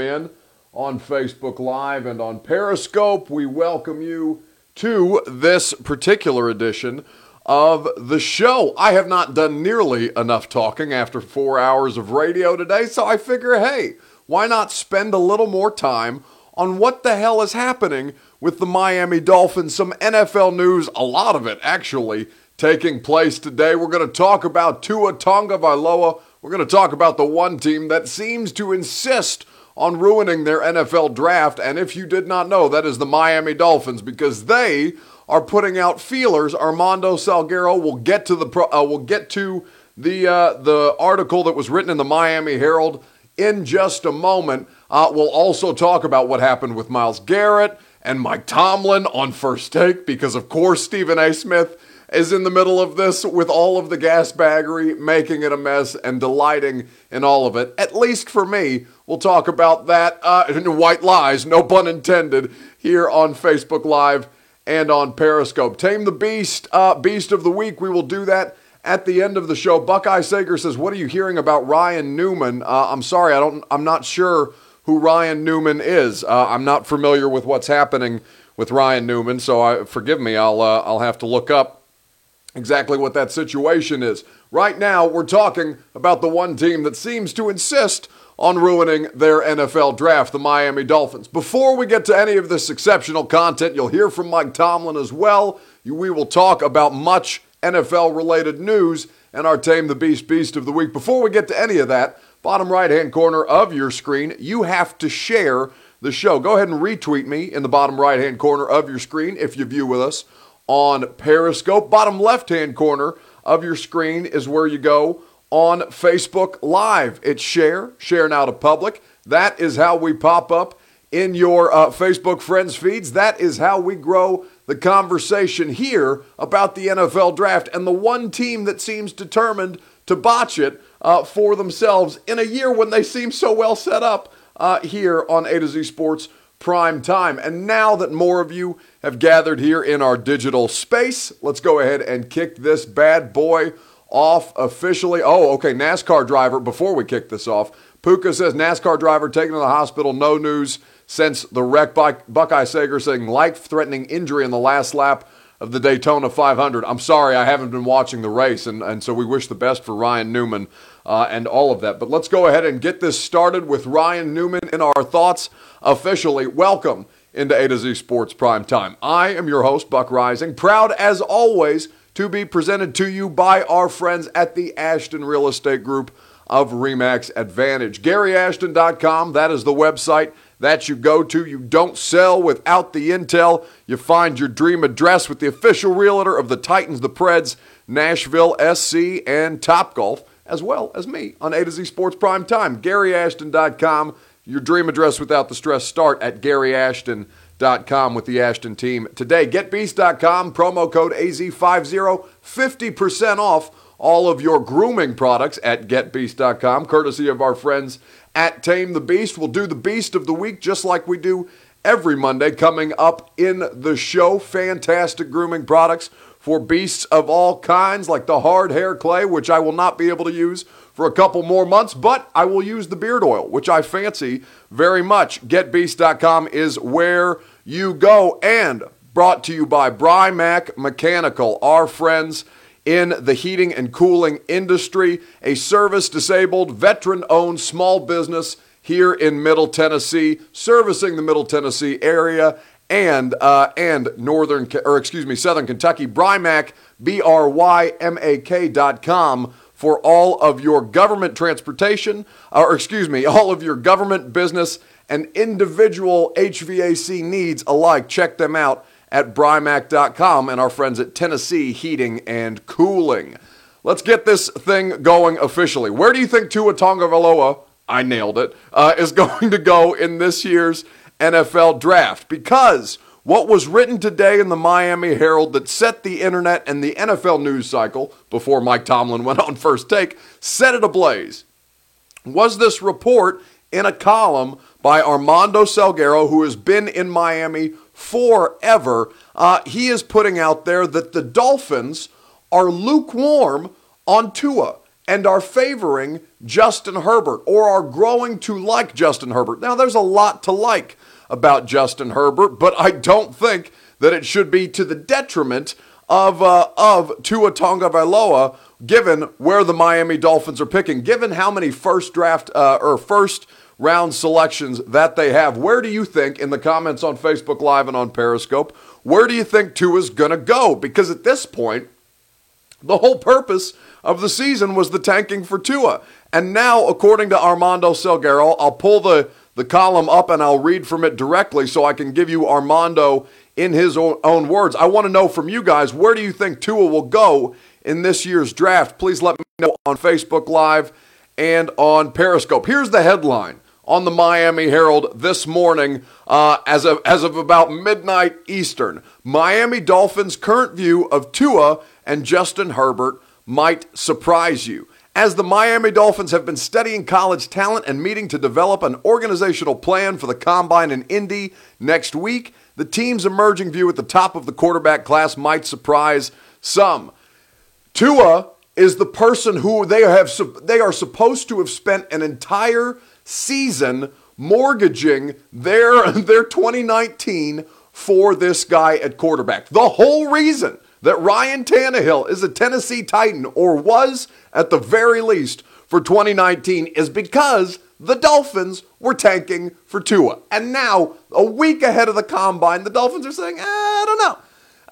in on Facebook Live and on Periscope. We welcome you to this particular edition of the show. I have not done nearly enough talking after four hours of radio today, so I figure, hey, why not spend a little more time on what the hell is happening with the Miami Dolphins? Some NFL news, a lot of it actually, taking place today. We're going to talk about Tua Tagovailoa. We're going to talk about the one team that seems to insist on ruining their NFL draft. And if you did not know, that is the Miami Dolphins because they are putting out feelers. Armando Salguero will get to the pro, uh, will get to the uh, the article that was written in the Miami Herald in just a moment. Uh, we'll also talk about what happened with Myles Garrett and Mike Tomlin on first take because of course Stephen A. Smith is in the middle of this with all of the gas baggery, making it a mess and delighting in all of it. At least for me, we'll talk about that. Uh, white lies, no pun intended, here on Facebook Live and on Periscope. Tame the Beast, uh, Beast of the Week. We will do that at the end of the show. Buckeye Sager says, "What are you hearing about Ryan Newman?" Uh, I'm sorry, I don't. I'm not sure who Ryan Newman is. Uh, I'm not familiar with what's happening with Ryan Newman, so I, forgive me. I'll uh, I'll have to look up exactly what that situation is. Right now, we're talking about the one team that seems to insist on ruining their NFL draft, the Miami Dolphins. Before we get to any of this exceptional content, you'll hear from Mike Tomlin as well. We will talk about much NFL related news and our Tame the Beast Beast of the Week. Before we get to any of that, bottom right hand corner of your screen, you have to share the show. Go ahead and retweet me in the bottom right hand corner of your screen if you view with us on Periscope. Bottom left hand corner of your screen is where you go on Facebook Live. It's share, share now to public. That is how we pop up in your uh, Facebook friends feeds. That is how we grow the conversation here about the NFL draft and the one team that seems determined to botch it uh, for themselves in a year when they seem so well set up uh, here on A to Z Sports prime time. And now that more of you have gathered here in our digital space, let's go ahead and kick this bad boy off officially. Oh, okay, NASCAR driver, before we kick this off, Puka says NASCAR driver taken to the hospital, no news since the wreck. Buckeye Sager saying life threatening injury in the last lap of the Daytona 500. I'm sorry, I haven't been watching the race, and, and so we wish the best for Ryan Newman uh, and all of that. But let's go ahead and get this started with Ryan Newman in our thoughts officially. Welcome into A to Z Sports Prime Time. I am your host, Buck Reising, proud as always to be presented to you by our friends at the Ashton Real Estate Group of Remax Advantage. GaryAshton.com, that is the website that you go to. You don't sell without the intel. You find your dream address with the official realtor of the Titans, the Preds, Nashville SC, and Topgolf, as well as me on A to Z Sports Prime Time. GaryAshton.com, your dream address without the stress. Start at GaryAshton.com with the Ashton team today. GetBeast.com, promo code AZ50, 50% off all of your grooming products at GetBeast.com, courtesy of our friends at Tame the Beast. We'll do the Beast of the Week just like we do every Monday coming up in the show. Fantastic grooming products for beasts of all kinds, like the hard hair clay, which I will not be able to use for a couple more months, but I will use the beard oil, which I fancy very much. GetBeast.com is where you go. And brought to you by Brymak Mechanical, our friends in the heating and cooling industry, a service disabled, veteran owned small business here in Middle Tennessee, servicing the Middle Tennessee area and uh, and northern or excuse me southern Kentucky. Brymac B R Y M A K dot com for all of your government transportation, or excuse me, all of your government business and individual HVAC needs alike. Check them out at brymak.com and our friends at Tennessee Heating and Cooling. Let's get this thing going officially. Where do you think Tua Tagovailoa, I nailed it, uh, is going to go in this year's NFL draft? Because what was written today in the Miami Herald that set the internet and the NFL news cycle before Mike Tomlin went on first take set it ablaze was this report in a column by Armando Salguero, who has been in Miami forever. Uh, he is putting out there that the Dolphins are lukewarm on Tua. and are favoring Justin Herbert or are growing to like Justin Herbert. Now, there's a lot to like about Justin Herbert, but I don't think that it should be to the detriment of uh, of Tua Tagovailoa, given where the Miami Dolphins are picking, given how many first draft uh, or first round selections that they have. Where do you think in the comments on Facebook Live and on Periscope? Where do you think Tua's to go? Because at this point, the whole purpose of the season was the tanking for Tua. And now, according to Armando Salguero, I'll pull the, the column up and I'll read from it directly so I can give you Armando in his own, words. I want to know from you guys where do you think Tua will go in this year's draft? Please let me know on Facebook Live and on Periscope. Here's the headline on the Miami Herald this morning uh, as, of, as of about midnight Eastern. Miami Dolphins' current view of Tua and Justin Herbert might surprise you. As the Miami Dolphins have been studying college talent and meeting to develop an organizational plan for the combine in Indy next week, the team's emerging view at the top of the quarterback class might surprise some. Tua is the person who they have they are supposed to have spent an entire season mortgaging their their 2019 for this guy at quarterback. The whole reason that Ryan Tannehill is a Tennessee Titan or was at the very least for 2019 is because the Dolphins were tanking for Tua. And now, a week ahead of the combine, the Dolphins are saying, eh, I don't know.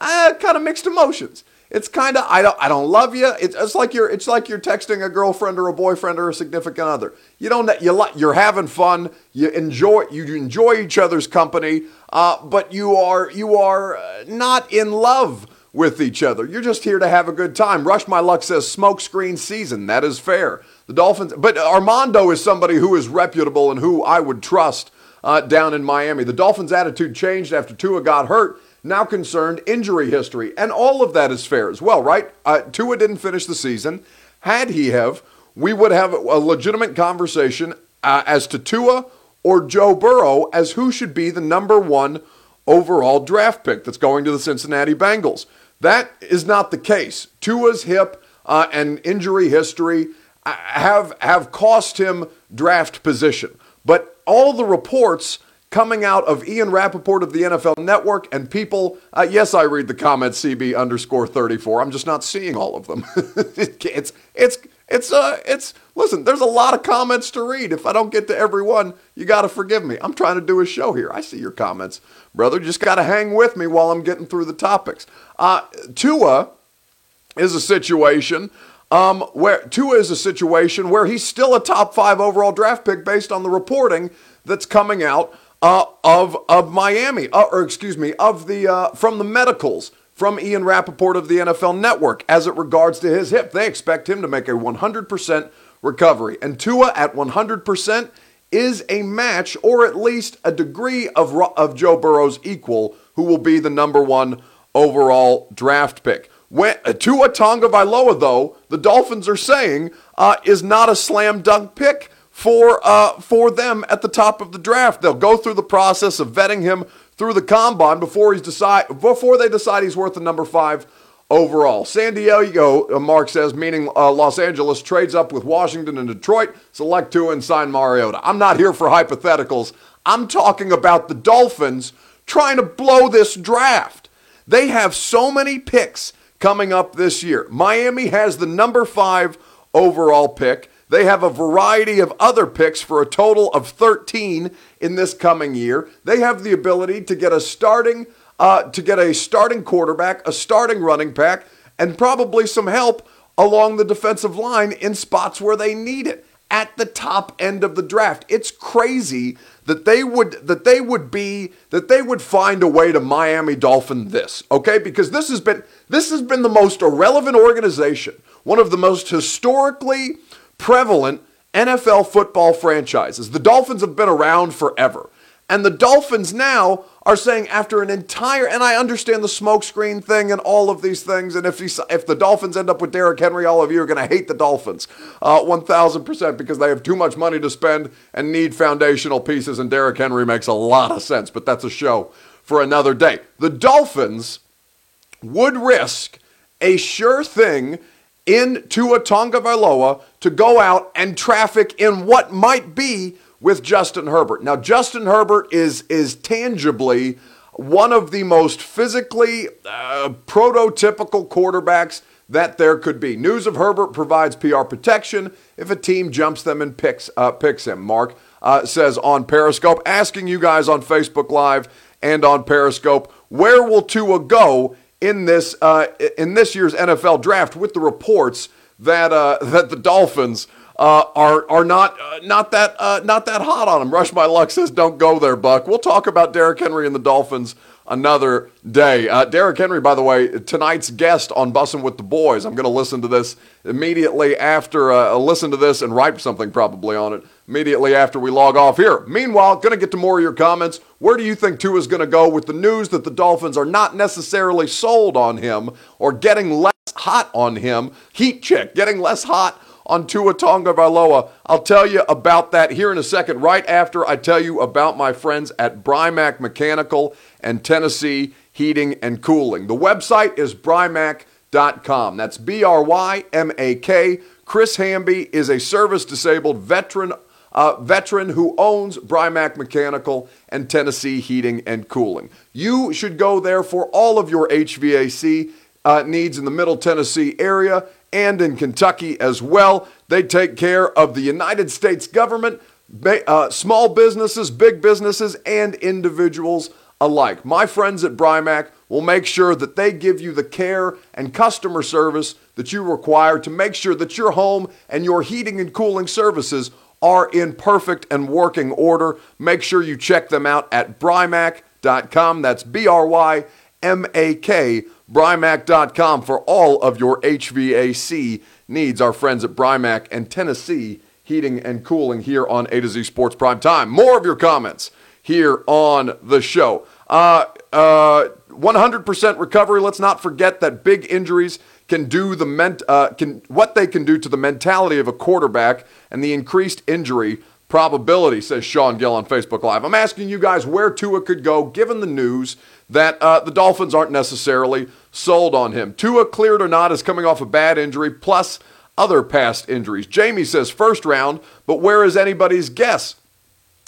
Uh, kind of mixed emotions. It's kind of I don't I don't love you. It's, it's like you're it's like you're texting a girlfriend or a boyfriend or a significant other. You don't you like you're having fun. You enjoy you enjoy each other's company, uh, but you are you are uh, not in love with each other. You're just here to have a good time. Rush My Luck says smokescreen season. That is fair. The Dolphins, but Armando is somebody who is reputable and who I would trust uh, down in Miami. The Dolphins' attitude changed after Tua got hurt. Now concerned injury history, and all of that is fair as well, right? Uh, Tua didn't finish the season. Had he have, we would have a legitimate conversation uh, as to Tua or Joe Burrow as who should be the number one overall draft pick that's going to the Cincinnati Bengals. That is not the case. Tua's hip uh, and injury history have have cost him draft position. But all the reports coming out of Ian Rapoport of the NFL Network and people, uh, yes, I read the comments CB underscore 34. I'm just not seeing all of them. it's, it's, it's, uh, it's, listen, there's a lot of comments to read. If I don't get to every one, you got to forgive me. I'm trying to do a show here. I see your comments, brother. Just got to hang with me while I'm getting through the topics. Uh, Tua is a situation um, where Tua is a situation where he's still a top five overall draft pick based on the reporting that's coming out uh, of of Miami, uh, or excuse me, of the uh, from the medicals from Ian Rapoport of the NFL Network as it regards to his hip. They expect him to make a 100% recovery, and Tua at 100% is a match or at least a degree of of Joe Burrow's equal, who will be the number one overall draft pick. When, uh, Tua Tagovailoa, though, the Dolphins are saying uh, is not a slam dunk pick for uh, for them at the top of the draft. They'll go through the process of vetting him through the combine before he's decide before they decide he's worth the number five overall. San Diego, uh, Mark says, meaning uh, Los Angeles, trades up with Washington and Detroit, select two and sign Mariota. I'm not here for hypotheticals. I'm talking about the Dolphins trying to blow this draft. They have so many picks coming up this year. Miami has the number five overall pick. They have a variety of other picks for a total of 13 in this coming year. They have the ability to get a starting uh, to get a starting quarterback, a starting running back, and probably some help along the defensive line in spots where they need it at the top end of the draft. It's crazy that they would that they would be that they would find a way to Miami Dolphin this, okay? Because this has been this has been the most irrelevant organization, one of the most historically prevalent NFL football franchises. The Dolphins have been around forever. And the Dolphins now are saying after an entire and I understand the smokescreen thing and all of these things and if he, if the Dolphins end up with Derrick Henry, all of you are going to hate the Dolphins, uh, one thousand percent because they have too much money to spend and need foundational pieces. And Derrick Henry makes a lot of sense, but that's a show for another day. The Dolphins would risk a sure thing in Tua Tagovailoa to go out and traffic in what might be with Justin Herbert. Now, Justin Herbert is is tangibly one of the most physically uh, prototypical quarterbacks that there could be. News of Herbert provides PR protection if a team jumps them and picks uh, picks him. Mark uh, says on Periscope, asking you guys on Facebook Live and on Periscope, where will Tua go in this uh, in this year's NFL draft? With the reports that uh, that the Dolphins. Uh, are are not uh, not that uh, not that hot on him. Rush my luck says don't go there, Buck. We'll talk about Derrick Henry and the Dolphins another day. Uh, Derrick Henry, by the way, tonight's guest on Bussing with the Boys. I'm going to listen to this immediately after, uh, listen to this and write something probably on it immediately after we log off here. Meanwhile, going to get to more of your comments. Where do you think Tua is going to go with the news that the Dolphins are not necessarily sold on him or getting less hot on him? Heat check, getting less hot on Tua Tonga Valoa. I'll tell you about that here in a second, right after I tell you about my friends at Brymak Mechanical and Tennessee Heating and Cooling. The website is brymak.com. That's B R Y M A K. Chris Hamby is a service disabled veteran uh, veteran who owns Brymak Mechanical and Tennessee Heating and Cooling. You should go there for all of your HVAC uh, needs in the Middle Tennessee area and in Kentucky as well. They take care of the United States government, uh, small businesses, big businesses, and individuals alike. My friends at Brymak will make sure that they give you the care and customer service that you require to make sure that your home and your heating and cooling services are in perfect and working order. Make sure you check them out at brymak.com. That's B R Y M A K Brymak.com for all of your HVAC needs. Our friends at Brymak and Tennessee Heating and Cooling here on A to Z Sports Prime Time. More of your comments here on the show. Uh, uh, 100% recovery. Let's not forget that big injuries can do the ment- uh, can what they can do to the mentality of a quarterback and the increased injury probability, says Sean Gill on Facebook Live. I'm asking you guys where Tua could go given the news that uh, the Dolphins aren't necessarily sold on him. Tua, cleared or not, is coming off a bad injury plus other past injuries. Jamie says first round, but where is anybody's guess?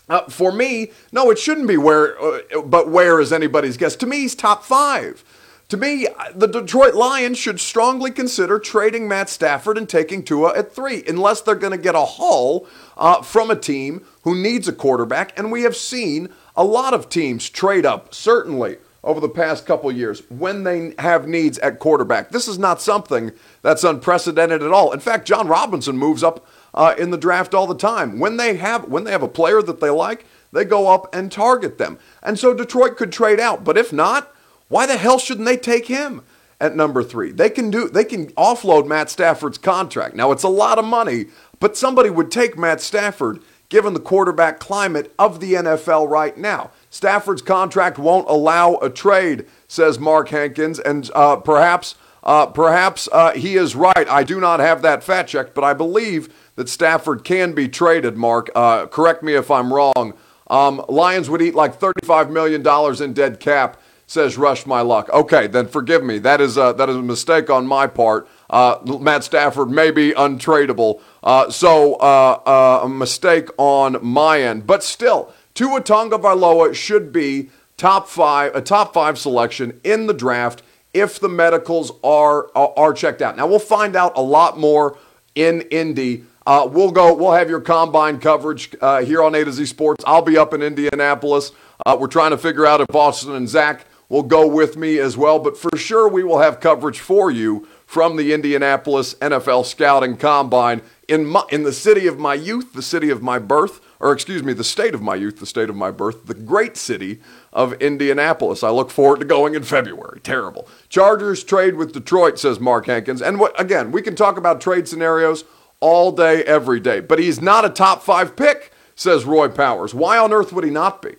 Uh, for me, no, it shouldn't be where, uh, but where is anybody's guess? To me, he's top five. To me, the Detroit Lions should strongly consider trading Matt Stafford and taking Tua at three, unless they're going to get a haul uh, from a team who needs a quarterback. And we have seen a lot of teams trade up, certainly over the past couple years when they have needs at quarterback. This is not something that's unprecedented at all. In fact, Jon Robinson moves up uh, in the draft all the time. When they have when they have a player that they like, they go up and target them. And so Detroit could trade out, but if not, why the hell shouldn't they take him at number 3? They can do they can offload Matt Stafford's contract. Now it's a lot of money, but somebody would take Matt Stafford given the quarterback climate of the NFL right now. Stafford's contract won't allow a trade, says Mark Hankins, and uh, perhaps uh, perhaps uh, he is right. I do not have that fact checked, but I believe that Stafford can be traded. Mark, uh, correct me if I'm wrong. Um, Lions would eat like $35 million in dead cap, says Rush My Luck. Okay, then forgive me. That is a, that is a mistake on my part. Uh, Matt Stafford may be untradeable. Uh, so a mistake on my end. But still, Tua Tonga Tagovailoa should be top five, a top five selection in the draft if the medicals are are checked out. Now we'll find out a lot more in Indy. Uh, we'll go. We'll have your combine coverage uh, here on A to Z Sports. I'll be up in Indianapolis. Uh, we're trying to figure out if Austin and Zach will go with me as well. But for sure, we will have coverage for you from the Indianapolis NFL Scouting Combine in my, in the city of my youth, the city of my birth or excuse me, the state of my youth, the state of my birth, the great city of Indianapolis. I look forward to going in February. Terrible. Chargers trade with Detroit, says Mark Hankins. And what, again, we can talk about trade scenarios all day, every day. But he's not a top five pick, says Roy Powers. Why on earth would he not be?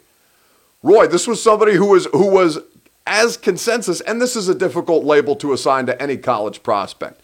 Roy, this was somebody who was who was as consensus, and this is a difficult label to assign to any college prospect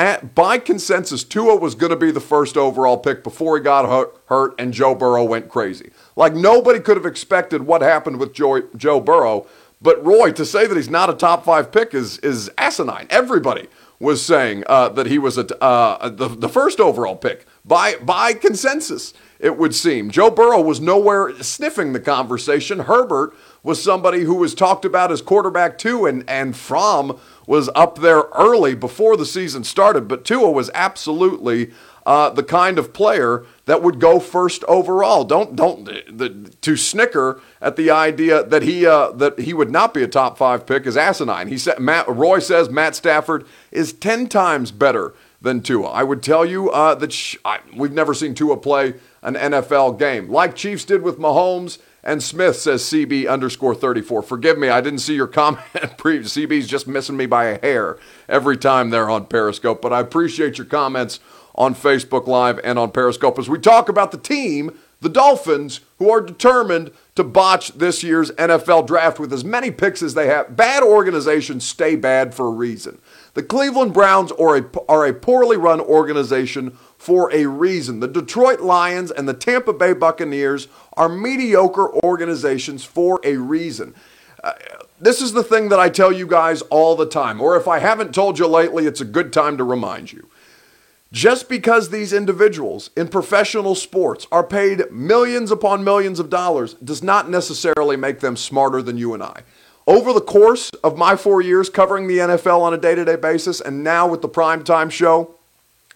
at, by consensus, Tua was going to be the first overall pick before he got hurt, hurt and Joe Burrow went crazy. Like nobody could have expected what happened with Joe, Joe Burrow. But Roy, to say that he's not a top five pick is, is asinine. Everybody was saying uh, that he was a, uh, the, the first overall pick by, by consensus, it would seem. Joe Burrow was nowhere sniffing the conversation. Herbert was somebody who was talked about as quarterback too, and, and Fromm was up there early before the season started. But Tua was absolutely uh, the kind of player that would go first overall. Don't don't the, to snicker at the idea that he uh, that he would not be a top five pick is asinine. He said Matt Roy says Matt Stafford is ten times better than Tua. I would tell you uh, that sh- I, we've never seen Tua play an NFL game like Chiefs did with Mahomes and Smith says CB underscore 34. Forgive me, I didn't see your comment. CB's just missing me by a hair every time they're on Periscope, but I appreciate your comments on Facebook Live and on Periscope as we talk about the team, the Dolphins, who are determined to botch this year's NFL draft with as many picks as they have. Bad organizations stay bad for a reason. The Cleveland Browns are a, are a poorly run organization for a reason. The Detroit Lions and the Tampa Bay Buccaneers are mediocre organizations for a reason. Uh, this is the thing that I tell you guys all the time, or if I haven't told you lately, it's a good time to remind you. Just because these individuals in professional sports are paid millions upon millions of dollars does not necessarily make them smarter than you and I. Over the course of my four years covering the NFL on a day to day basis, and now with the primetime show,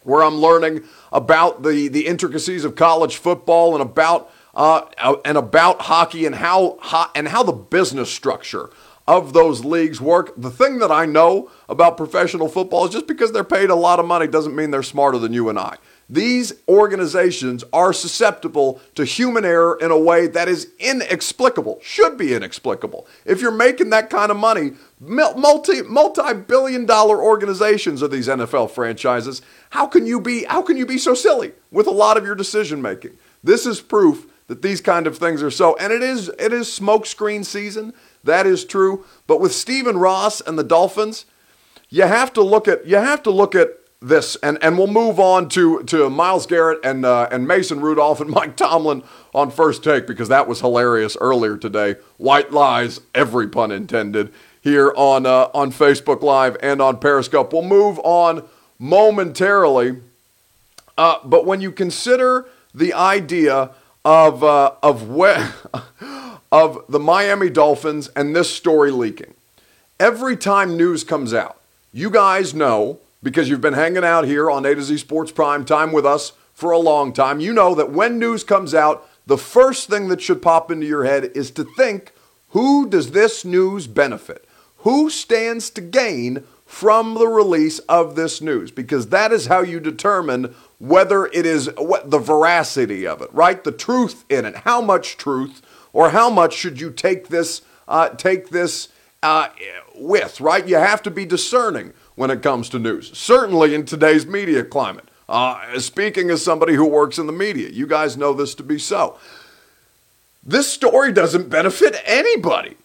where I'm learning about the, the intricacies of college football and about uh, and about hockey and how and how the business structure of those leagues work. The thing that I know about professional football is just because they're paid a lot of money doesn't mean they're smarter than you and I. These organizations are susceptible to human error in a way that is inexplicable, should be inexplicable. If you're making that kind of money, multi multi-billion dollar organizations are these NFL franchises. How can you be how can you be so silly with a lot of your decision making? This is proof that these kind of things are so and it is it is smokescreen season. That is true, but with Stephen Ross and the Dolphins, you have to look at you have to look at this, and, and we'll move on to, to Myles Garrett and, uh, and Mason Rudolph and Mike Tomlin on first take because that was hilarious earlier today. White lies, every pun intended, here on, uh, on Facebook Live and on Periscope. We'll move on momentarily, uh, but when you consider the idea of, uh, of, where, of the Miami Dolphins and this story leaking, every time news comes out, you guys know because you've been hanging out here on A to Z Sports Prime Time with us for a long time. You know that when news comes out, the first thing that should pop into your head is to think who does this news benefit? Who stands to gain from the release of this news? Because that is how you determine whether it is what the veracity of it, right? The truth in it. How much truth or how much should you take this uh, take this uh, with, right? You have to be discerning when it comes to news, certainly in today's media climate. Uh, speaking as somebody who works in the media, you guys know this to be so. This story doesn't benefit anybody.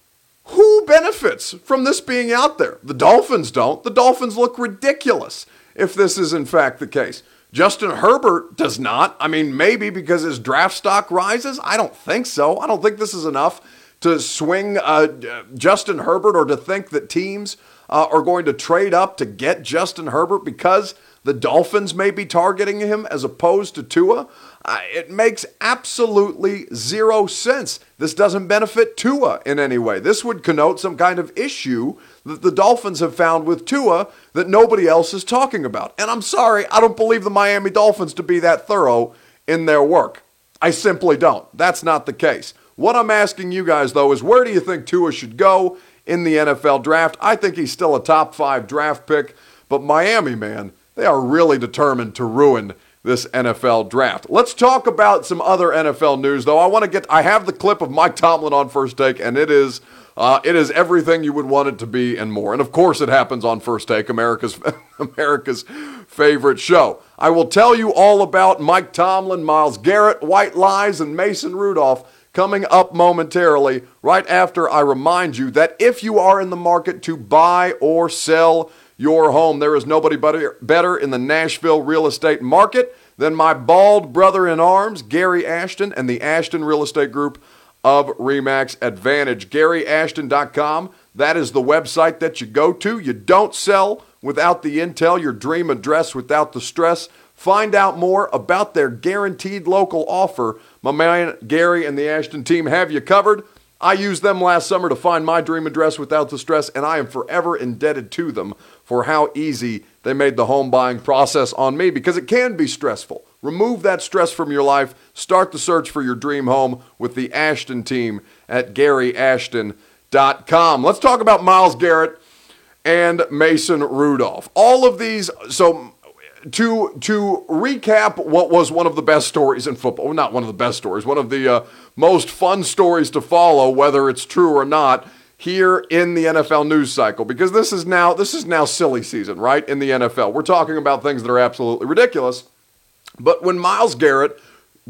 Who benefits from this being out there? The Dolphins don't. The Dolphins look ridiculous if this is in fact the case. Justin Herbert does not. I mean, maybe because his draft stock rises. I don't think so. I don't think this is enough to swing uh, Justin Herbert or to think that teams uh, are going to trade up to get Justin Herbert because the Dolphins may be targeting him as opposed to Tua. Uh, it makes absolutely zero sense. This doesn't benefit Tua in any way. This would connote some kind of issue that the Dolphins have found with Tua that nobody else is talking about. And I'm sorry, I don't believe the Miami Dolphins to be that thorough in their work. I simply don't. That's not the case. What I'm asking you guys, though, is where do you think Tua should go in the NFL draft? I think he's still a top five draft pick, but Miami, man, they are really determined to ruin this NFL draft. Let's talk about some other NFL news, though. I want to get, I have the clip of Mike Tomlin on first take, and it is. Uh, it is everything you would want it to be and more. And of course, it happens on First Take, America's America's favorite show. I will tell you all about Mike Tomlin, Myles Garrett, White Lies, and Mason Rudolph coming up momentarily, right after I remind you that if you are in the market to buy or sell your home, there is nobody better in the Nashville real estate market than my bald brother in arms, Gary Ashton, and the Ashton Real Estate Group of Remax Advantage. GaryAshton.com. That is the website that you go to. You don't sell without the intel, your dream address without the stress. Find out more about their guaranteed local offer. My man Gary and the Ashton team have you covered. I used them last summer to find my dream address without the stress, and I am forever indebted to them for how easy they made the home buying process on me because it can be stressful. Remove that stress from your life. Start the search for your dream home with the Ashton team at GaryAshton.com. Let's talk about Myles Garrett and Mason Rudolph. All of these, so to to recap what was one of the best stories in football, well, not one of the best stories, one of the uh, most fun stories to follow, whether it's true or not, here in the NFL news cycle, because this is now this is now silly season, right? In the NFL, we're talking about things that are absolutely ridiculous. But when Myles Garrett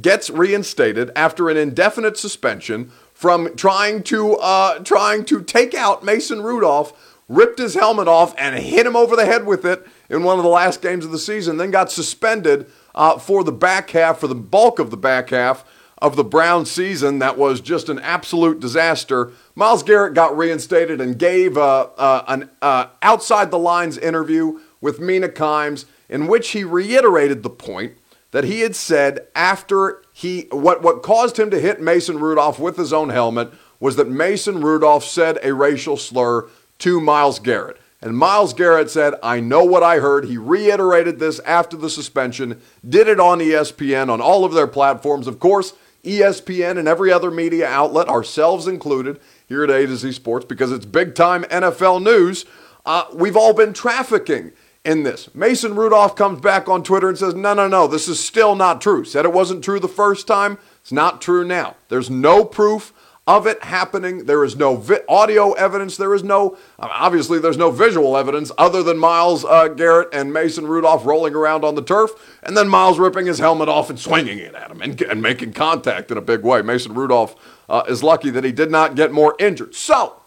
gets reinstated after an indefinite suspension from trying to uh, trying to take out Mason Rudolph, ripped his helmet off and hit him over the head with it in one of the last games of the season, then got suspended uh, for the back half, for the bulk of the back half of the Brown season that was just an absolute disaster. Myles Garrett got reinstated and gave uh, uh, an uh, outside the lines interview with Mina Kimes in which he reiterated the point that he had said after he what what caused him to hit Mason Rudolph with his own helmet was that Mason Rudolph said a racial slur to Myles Garrett. And Myles Garrett said, I know what I heard. He reiterated this after the suspension, did it on ESPN, on all of their platforms. Of course, ESPN and every other media outlet, ourselves included, here at A to Z Sports, because it's big time NFL news. Uh, we've all been trafficking in this. Mason Rudolph comes back on Twitter and says, No, no, no, this is still not true. Said it wasn't true the first time. It's not true now. There's no proof of it happening. There is no vi- audio evidence. There is no, obviously, there's no visual evidence other than Myles uh, Garrett and Mason Rudolph rolling around on the turf, and then Myles ripping his helmet off and swinging it at him and, and making contact in a big way. Mason Rudolph uh, is lucky that he did not get more injured. So,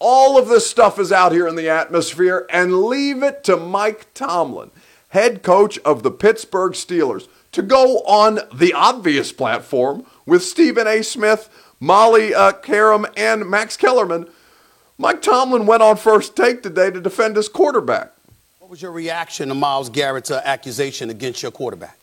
all of this stuff is out here in the atmosphere, and leave it to Mike Tomlin, head coach of the Pittsburgh Steelers, to go on the obvious platform with Stephen A. Smith Molly uh, Qerim, and Max Kellerman. Mike Tomlin went on first take today to defend his quarterback. What was your reaction to Myles Garrett's uh, accusation against your quarterback?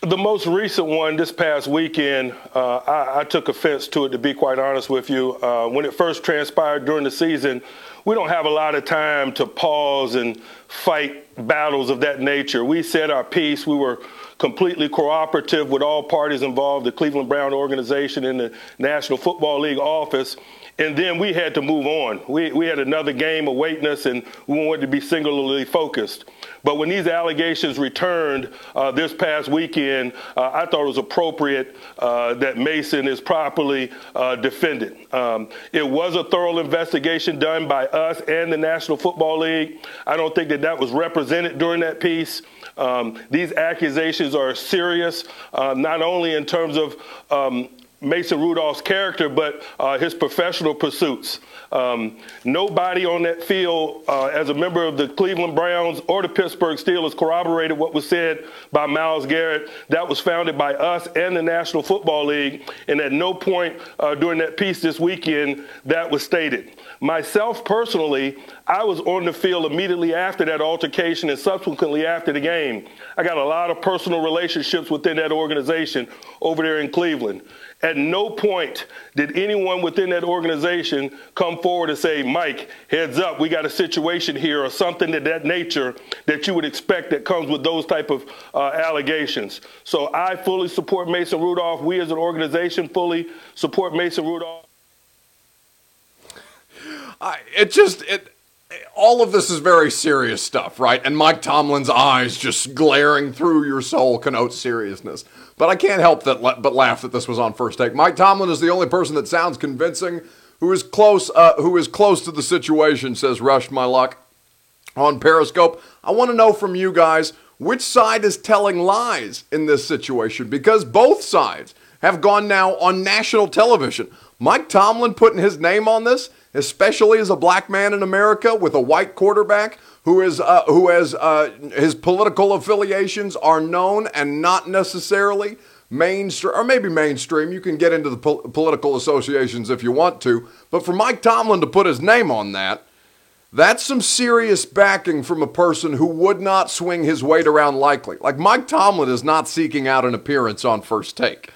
The most recent one this past weekend, uh, I, I, took offense to it, to be quite honest with you. Uh, when it first transpired during the season, we don't have a lot of time to pause and fight battles of that nature. We said our piece. We were completely cooperative with all parties involved, the Cleveland Brown organization and the National Football League office. And then we had to move on. We, we had another game awaiting us, and we wanted to be singularly focused. But when these allegations returned uh, this past weekend, uh, I thought it was appropriate uh, that Mason is properly uh, defended. Um, it was a thorough investigation done by us and the National Football League. I don't think that that was represented during that piece. Um, these accusations are serious, uh, not only in terms of um, Mason Rudolph's character, but uh, his professional pursuits. Um, nobody on that field, uh, as a member of the Cleveland Browns or the Pittsburgh Steelers, corroborated what was said by Myles Garrett. That was founded by us and the National Football League, and at no point uh, during that piece this weekend that was stated. Myself personally, I was on the field immediately after that altercation and subsequently after the game. I got a lot of personal relationships within that organization over there in Cleveland. At no point did anyone within that organization come forward and say, Mike, heads up, we got a situation here or something of that nature that you would expect that comes with those type of uh, allegations. So I fully support Mason Rudolph. We as an organization fully support Mason Rudolph. I, it just it all of this is very serious stuff, right? And Mike Tomlin's eyes just glaring through your soul connotes seriousness. But I can't help that but laugh that this was on first take. Mike Tomlin is the only person that sounds convincing who is close uh, who is close to the situation, says Rush My Luck on Periscope. I want to know from you guys which side is telling lies in this situation because both sides have gone now on national television. Mike Tomlin putting his name on this especially as a black man in America with a white quarterback who is uh, who has uh, his political affiliations are known and not necessarily mainstream, or maybe mainstream. You can get into the po- political associations if you want to. But for Mike Tomlin to put his name on that, that's some serious backing from a person who would not swing his weight around likely. Like Mike Tomlin is not seeking out an appearance on first take.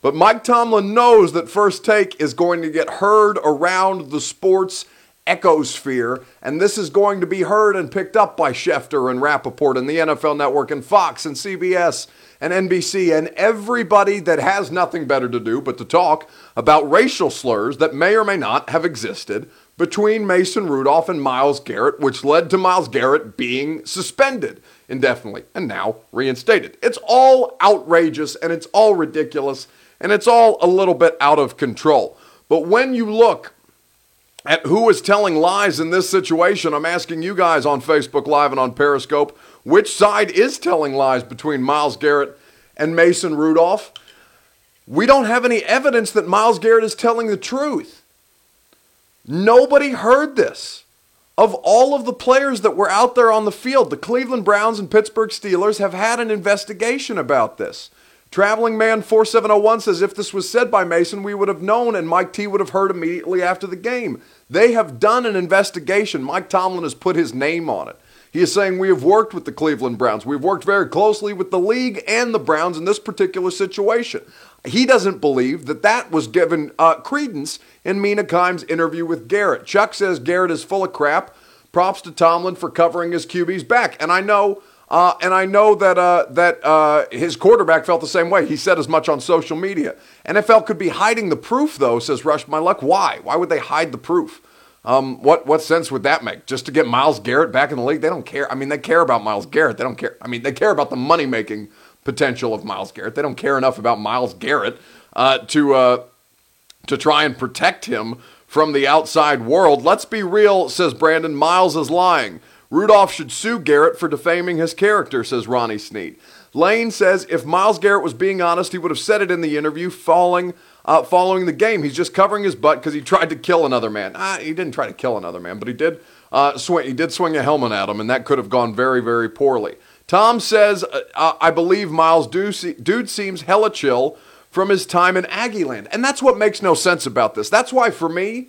But Mike Tomlin knows that first take is going to get heard around the sports ecosphere, and this is going to be heard and picked up by Schefter and Rapoport and the NFL Network and Fox and CBS and NBC and everybody that has nothing better to do but to talk about racial slurs that may or may not have existed between Mason Rudolph and Myles Garrett, which led to Myles Garrett being suspended indefinitely and now reinstated. It's all outrageous and it's all ridiculous and it's all a little bit out of control. But when you look at who is telling lies in this situation, I'm asking you guys on Facebook Live and on Periscope which side is telling lies between Myles Garrett and Mason Rudolph? We don't have any evidence that Myles Garrett is telling the truth. Nobody heard this. Of all of the players that were out there on the field, the Cleveland Browns and Pittsburgh Steelers have had an investigation about this. Traveling Man 4701 says if this was said by Mason, we would have known and Mike T would have heard immediately after the game. They have done an investigation. Mike Tomlin has put his name on it. He is saying we have worked with the Cleveland Browns. We've worked very closely with the league and the Browns in this particular situation. He doesn't believe that that was given uh, credence in Mina Kimes' interview with Garrett. Chuck says Garrett is full of crap. Props to Tomlin for covering his QB's back. And I know, uh, and I know that uh, that uh, his quarterback felt the same way. He said as much on social media. NFL could be hiding the proof, though. Says Rush My Luck. Why? Why would they hide the proof? Um, what what sense would that make? Just to get Myles Garrett back in the league? They don't care. I mean, they care about Myles Garrett. They don't care. I mean, they care about the money making potential of Myles Garrett. They don't care enough about Myles Garrett uh, to uh, to try and protect him from the outside world. Let's be real, says Brandon. Myles is lying. Rudolph should sue Garrett for defaming his character, says Ronnie Sneed. Lane says if Myles Garrett was being honest, he would have said it in the interview falling, uh, following the game. He's just covering his butt because he tried to kill another man. Ah, he didn't try to kill another man, but he did uh. He did swing a helmet at him, and that could have gone very, very poorly. Tom says, uh, I believe Myles dude, dude seems hella chill from his time in Aggieland. And that's what makes no sense about this. That's why, for me,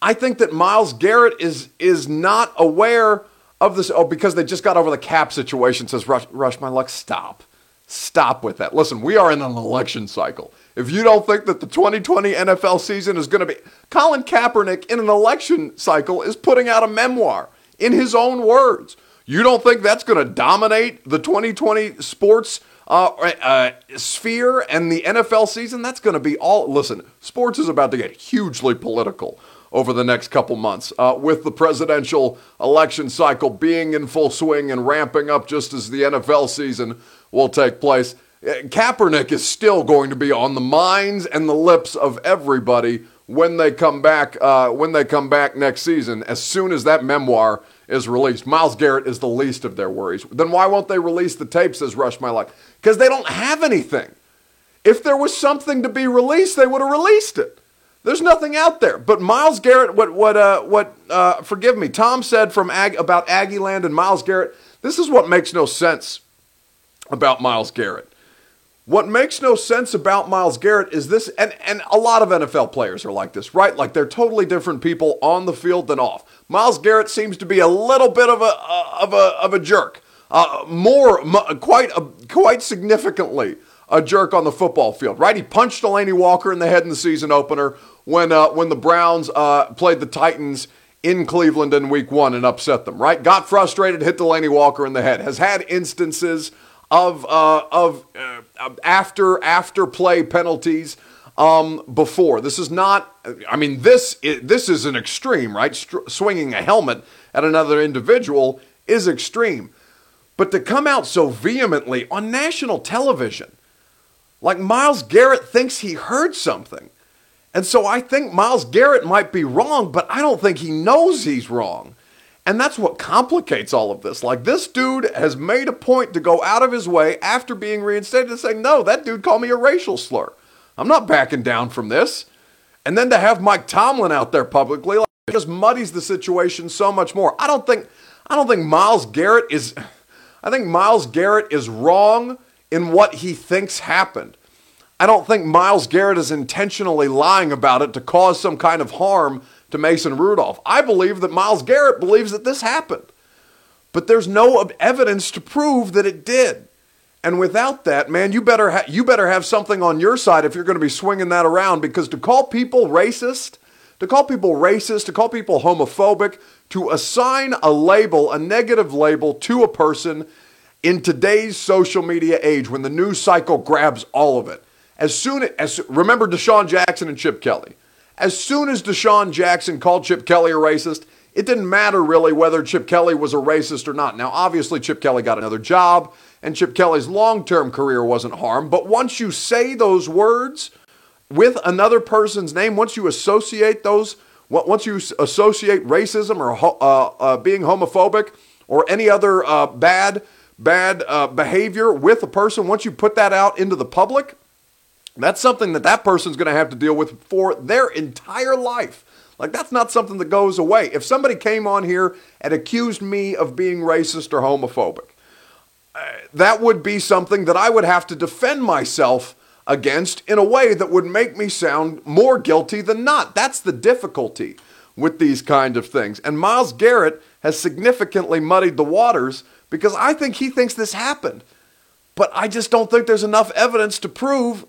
I think that Myles Garrett is, is not aware of this. Oh, because they just got over the cap situation, says Rush, Rush my luck. Stop. Stop with that. Listen, we are in an election cycle. If you don't think that the 2020 NFL season is going to be. Colin Kaepernick in an election cycle is putting out a memoir in his own words. You don't think that's going to dominate the 2020 sports uh, uh, sphere and the NFL season? That's going to be all. Listen, sports is about to get hugely political over the next couple months uh, with the presidential election cycle being in full swing and ramping up just as the NFL season will take place. Uh, Kaepernick is still going to be on the minds and the lips of everybody when they come back. Uh, when they come back next season, as soon as that memoir is released. Myles Garrett is the least of their worries. Then why won't they release the tape, says Rush My Luck? Because they don't have anything. If there was something to be released, they would have released it. There's nothing out there. But Myles Garrett, what, what, uh, what, uh, forgive me, Tom said from Ag- about Aggieland and Myles Garrett, this is what makes no sense about Myles Garrett. What makes no sense about Myles Garrett is this, and, and a lot of NFL players are like this, right? Like they're totally different people on the field than off. Myles Garrett seems to be a little bit of a uh, of a of a jerk, uh, more quite a, quite significantly a jerk on the football field, right? He punched Delanie Walker in the head in the season opener when uh, when the Browns uh, played the Titans in Cleveland in Week One and upset them, right? Got frustrated, hit Delanie Walker in the head. Has had instances of uh, of uh, after after play penalties um, before. This is not. I mean, this is, this is an extreme, right? Str- swinging a helmet at another individual is extreme, but to come out so vehemently on national television, like Myles Garrett thinks he heard something. And so I think Myles Garrett might be wrong, but I don't think he knows he's wrong. And that's what complicates all of this. Like, this dude has made a point to go out of his way after being reinstated and say, no, that dude called me a racial slur. I'm not backing down from this. And then to have Mike Tomlin out there publicly, like, just muddies the situation so much more. I don't think, I don't think Myles Garrett is, I think Myles Garrett is wrong in what he thinks happened. I don't think Myles Garrett is intentionally lying about it to cause some kind of harm to Mason Rudolph. I believe that Myles Garrett believes that this happened. But there's no evidence to prove that it did. And without that, man, you better ha- you better have something on your side if you're going to be swinging that around because to call people racist, to call people racist, to call people homophobic, to assign a label, a negative label to a person in today's social media age when the news cycle grabs all of it. As soon as remember DeSean Jackson and Chip Kelly. As soon as DeSean Jackson called Chip Kelly a racist, it didn't matter really whether Chip Kelly was a racist or not. Now, obviously, Chip Kelly got another job, and Chip Kelly's long term career wasn't harmed. But once you say those words with another person's name, once you associate those, once you associate racism or uh, uh, being homophobic or any other uh, bad, bad uh, behavior with a person, once you put that out into the public, that's something that that person's going to have to deal with for their entire life. Like, that's not something that goes away. If somebody came on here and accused me of being racist or homophobic, uh, that would be something that I would have to defend myself against in a way that would make me sound more guilty than not. That's the difficulty with these kind of things. And Myles Garrett has significantly muddied the waters because I think he thinks this happened. But I just don't think there's enough evidence to prove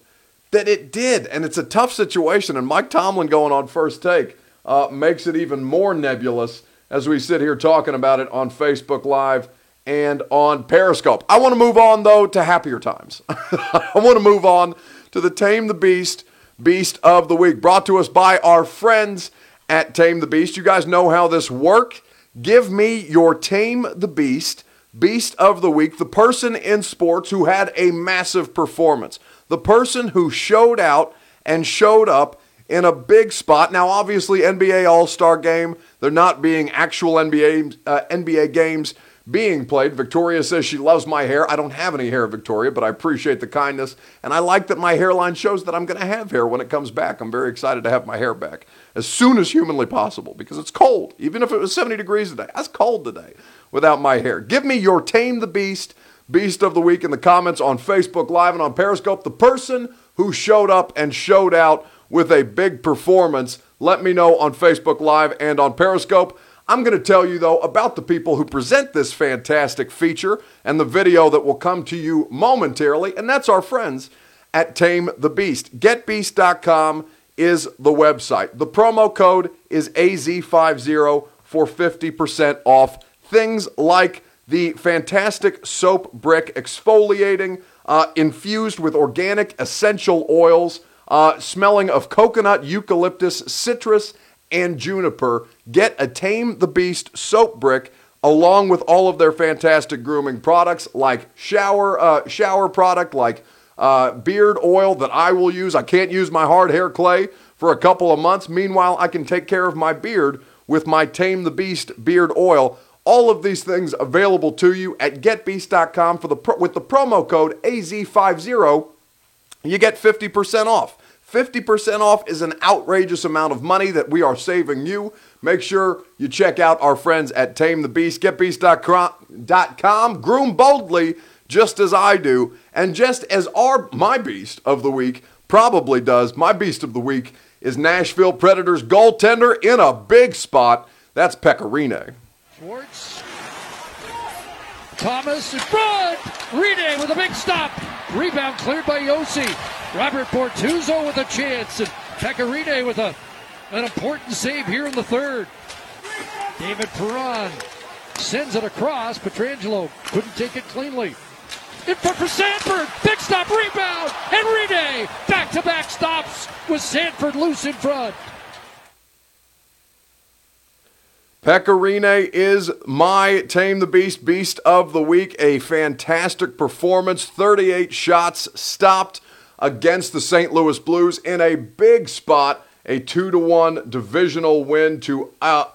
that it did. And it's a tough situation. And Mike Tomlin going on first take uh, makes it even more nebulous as we sit here talking about it on Facebook Live and on Periscope. I want to move on, though, to happier times. I want to move on to the Tame the Beast Beast of the Week, brought to us by our friends at Tame the Beast. You guys know how this works. Give me your Tame the Beast Beast of the Week, the person in sports who had a massive performance the person who showed out and showed up in a big spot. Now, obviously, NBA All Star game, they're not being actual NBA, uh, NBA games being played. Victoria says she loves my hair. I don't have any hair, Victoria, but I appreciate the kindness. And I like that my hairline shows that I'm going to have hair when it comes back. I'm very excited to have my hair back as soon as humanly possible because it's cold. Even if it was 70 degrees today, that's cold today without my hair. Give me your Tame the Beast Beast of the Week in the comments on Facebook Live and on Periscope. The person who showed up and showed out with a big performance, let me know on Facebook Live and on Periscope. I'm going to tell you, though, about the people who present this fantastic feature and the video that will come to you momentarily, and that's our friends at Tame the Beast. GetBeast.com is the website. The promo code is AZ50 for 50% off things like the fantastic soap brick exfoliating, uh, infused with organic essential oils, uh, smelling of coconut, eucalyptus, citrus, and juniper. Get a Tame the Beast soap brick along with all of their fantastic grooming products like shower uh, shower product like uh, beard oil that I will use. I can't use my hard hair clay for a couple of months. Meanwhile, I can take care of my beard with my Tame the Beast beard oil. All of these things available to you at getbeast.com for the with the promo code AZ50. You get 50% off. 50% off is an outrageous amount of money that we are saving you. Make sure you check out our friends at Tame the Beast, getbeast.com. Groom boldly, just as I do, and just as our my beast of the week probably does. My beast of the week is Nashville Predators goaltender in a big spot. That's Pekka Rinne. Schwartz. Thomas in front. Rinne with a big stop. Rebound cleared by Josi. Robert Bortuzzo with a chance. And Pekka Rinne with a, an important save here in the third. David Perron sends it across. Pietrangelo couldn't take it cleanly. In front for Sanford. Big stop rebound. And Rinne back to back stops with Sanford loose in front. Pekka Rinne is my Tame the Beast Beast of the Week. A fantastic performance. 38 shots stopped against the St. Louis Blues in a big spot. A 2 to 1 divisional win to, uh,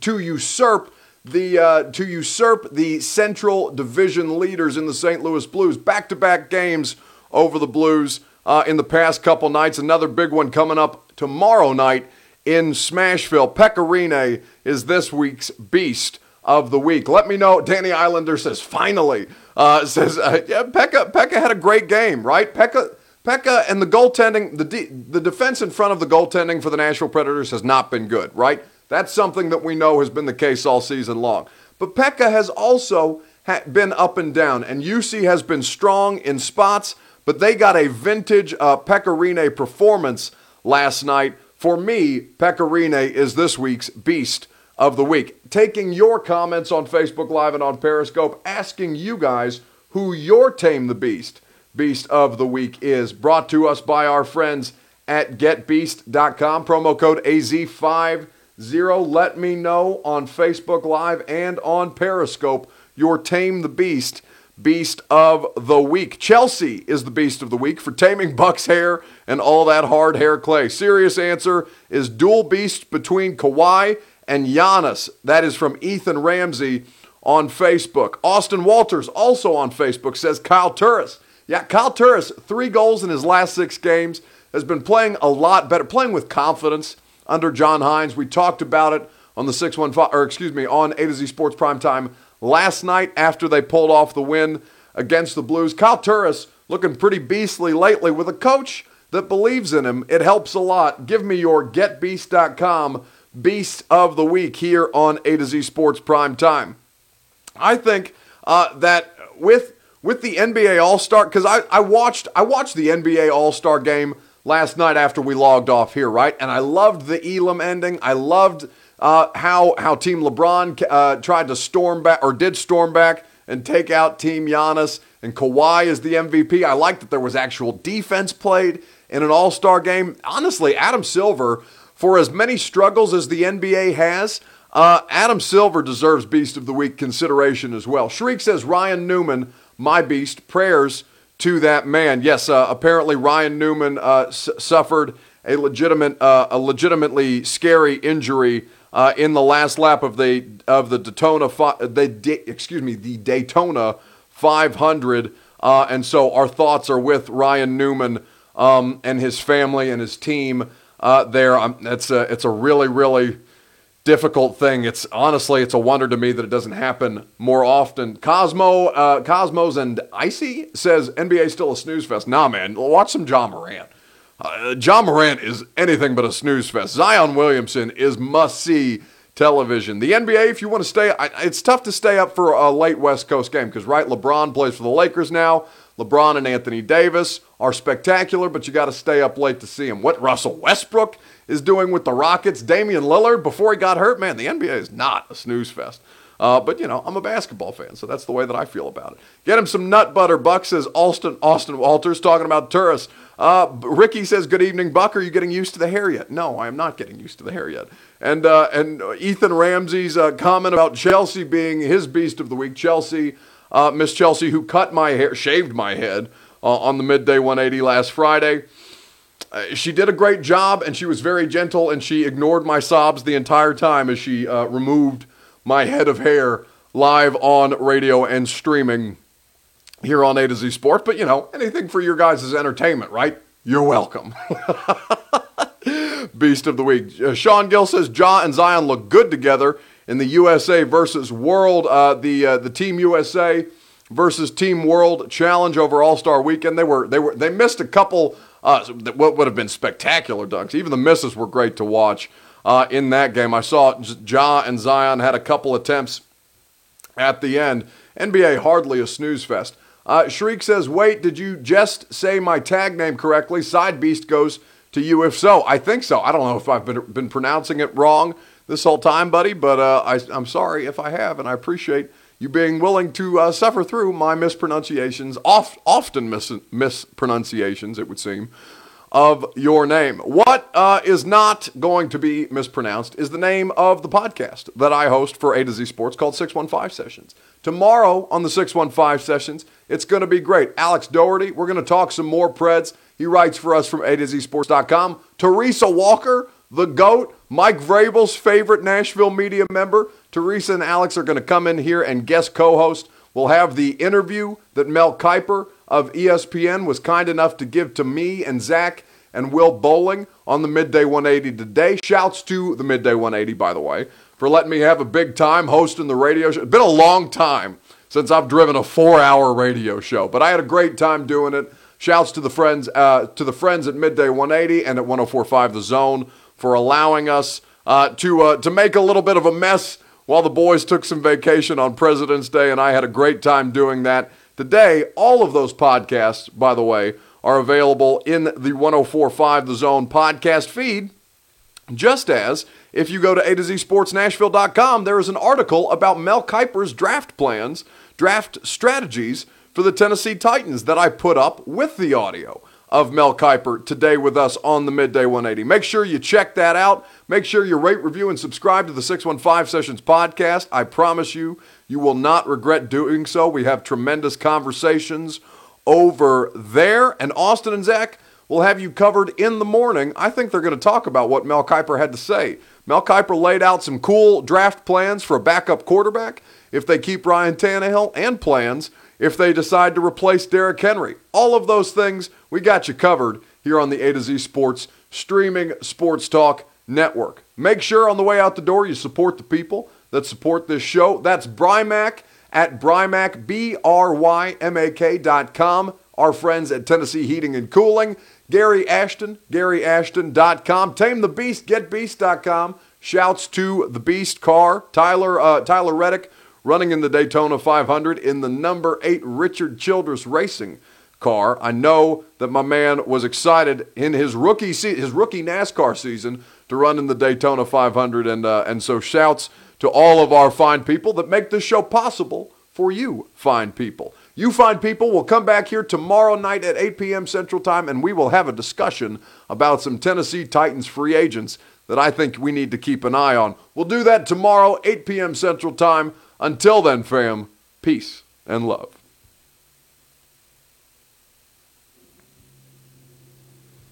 to usurp the uh, to usurp the Central Division leaders in the St. Louis Blues. Back-to-back games over the Blues uh, in the past couple nights. Another big one coming up tomorrow night in Smashville. Pekka Rinne is this week's Beast of the Week. Let me know. Danny Islander says, finally. Uh, says, uh, yeah, Pekka, Pekka had a great game, right? Pekka, Pekka and the goaltending, the de- the defense in front of the goaltending for the Nashville Predators has not been good, right? That's something that we know has been the case all season long. But Pekka has also ha- been up and down, and Juuse has been strong in spots, but they got a vintage uh, performance last night. For me, Pekka Rinne is this week's beast of the week. Taking your comments on Facebook Live and on Periscope, asking you guys who your Tame the Beast Beast of the Week is. Brought to us by our friends at getbeast.com. Promo code AZ50. Let me know on Facebook Live and on Periscope your Tame the Beast Beast of the Week. Chelsea is the Beast of the Week for taming Buck's hair and all that hard hair clay. Serious answer is dual beast between Kawhi and Giannis. That is from Ethan Ramsey on Facebook. Austin Walters, also on Facebook, says Kyle Turris. Yeah, Kyle Turris, three goals in his last six games, has been playing a lot better, playing with confidence under John Hynes. We talked about it on the 615, or excuse me, on A to Z Sports Primetime last night after they pulled off the win against the Blues. Kyle Turris looking pretty beastly lately with a coach that believes in him. It helps a lot. Give me your getbeast.com beast of the week here on A to Z Sports Prime Time. I think uh, that with with the NBA All Star, because I, I watched I watched the NBA All Star game last night after we logged off here, right? And I loved the Elam ending. I loved uh, how how Team LeBron uh, tried to storm back or did storm back and take out Team Giannis and Kawhi is the MVP. I like that there was actual defense played in an All Star game. Honestly, Adam Silver, for as many struggles as the NBA has. Uh, Adam Silver deserves Beast of the Week consideration as well. Shriek says Ryan Newman, my beast, prayers to that man. Yes, uh, apparently Ryan Newman uh, s- suffered a legitimate, uh, a legitimately scary injury uh, in the last lap of the of the Daytona, the excuse me, the Daytona 500. Uh, and so our thoughts are with Ryan Newman um, and his family and his team uh, there. Um, it's a it's a really really difficult thing. It's honestly, it's a wonder to me that it doesn't happen more often. Cosmo, uh, Cosmos and Icy says NBA still a snooze fest. Nah, man, watch some Ja Morant. Uh, Ja Morant is anything but a snooze fest. Zion Williamson is must see television. The NBA, if you want to stay, I, it's tough to stay up for a late West Coast game because right, LeBron plays for the Lakers now. LeBron and Anthony Davis are spectacular, but you got to stay up late to see them. What Russell Westbrook is doing with the Rockets, Damian Lillard before he got hurt, man, the NBA is not a snooze fest. Uh, but you know, I'm a basketball fan, so that's the way that I feel about it. Get him some nut butter. Buck says Austin Austin Walters talking about Turris. Uh, Ricky says, "Good evening, Buck. Are you getting used to the hair yet?" No, I am not getting used to the hair yet. And uh, and Ethan Ramsey's uh, comment about Chelsea being his beast of the week. Chelsea, uh, Miss Chelsea, who cut my hair, shaved my head uh, on the midday 180 last Friday. Uh, she did a great job, and she was very gentle, and she ignored my sobs the entire time as she removed my head of hair live on radio and streaming here on A to Z Sports. But you know, anything for your guys' entertainment, right? You're welcome. Beast of the week. Uh, Sean Gill says Ja and Zion look good together in the USA versus World, uh, the uh, the Team USA versus Team World Challenge over All Star Weekend. They were they were they missed a couple uh, what would have been spectacular dunks. Even the misses were great to watch uh, in that game. I saw Ja and Zion had a couple attempts at the end. NBA hardly a snooze fest. Uh, Shriek says, "Wait, did you just say my tag name correctly? Side Beast goes to you. If so, I think so. I don't know if I've been, been pronouncing it wrong this whole time, buddy, but uh, I, I'm sorry if I have, and I appreciate." you being willing to uh, suffer through my mispronunciations, oft, often mis- mispronunciations, it would seem, of your name. What uh, is not going to be mispronounced is the name of the podcast that I host for A to Z Sports called 615 Sessions. Tomorrow on the 615 Sessions, it's going to be great. Alex Doherty, we're going to talk some more Preds. He writes for us from A to Z Sports.com. Teresa Walker, the GOAT, Mike Vrabel's favorite Nashville media member. Teresa and Alex are going to come in here and guest co host. We'll have the interview that Mel Kiper of ESPN was kind enough to give to me and Zach and Will Bowling on the Midday 180 today. Shouts to the Midday 180, by the way, for letting me have a big time hosting the radio show. It's been a long time since I've driven a four hour radio show, but I had a great time doing it. Shouts to the friends uh, to the friends at Midday 180 and at 104.5 The Zone for allowing us uh, to uh, to make a little bit of a mess while the boys took some vacation on President's Day, and I had a great time doing that. Today, all of those podcasts, by the way, are available in the 104.5 The Zone podcast feed. Just as if you go to A to Z Sports Nashville.com, there is an article about Mel Kiper's draft plans, draft strategies for the Tennessee Titans that I put up with the audio of Mel Kiper today with us on the Midday 180. Make sure you check that out. Make sure you rate, review, and subscribe to the 615 Sessions podcast. I promise you, you will not regret doing so. We have tremendous conversations over there. And Austin and Zach will have you covered in the morning. I think they're going to talk about what Mel Kiper had to say. Mel Kiper laid out some cool draft plans for a backup quarterback if they keep Ryan Tannehill and plans if they decide to replace Derrick Henry. All of those things, we got you covered here on the A to Z Sports streaming sports talk network. Make sure on the way out the door you support the people that support this show. That's Brymak at Brymak, B-R-Y-M-A-K dot com. Our friends at Tennessee Heating and Cooling. Gary Ashton, GaryAshton.com. Tame the Beast, GetBeast.com. Shouts to the Beast car. Tyler, uh, Tyler Reddick running in the Daytona 500 in the number eight Richard Childress Racing car. I know that my man was excited in his rookie se- his rookie NASCAR season to run in the Daytona 500, and uh, and so shouts to all of our fine people that make this show possible for you, fine people. You fine people will come back here tomorrow night at 8 p.m. Central Time, and we will have a discussion about some Tennessee Titans free agents that I think we need to keep an eye on. We'll do that tomorrow, 8 p.m. Central Time. Until then, fam, peace and love.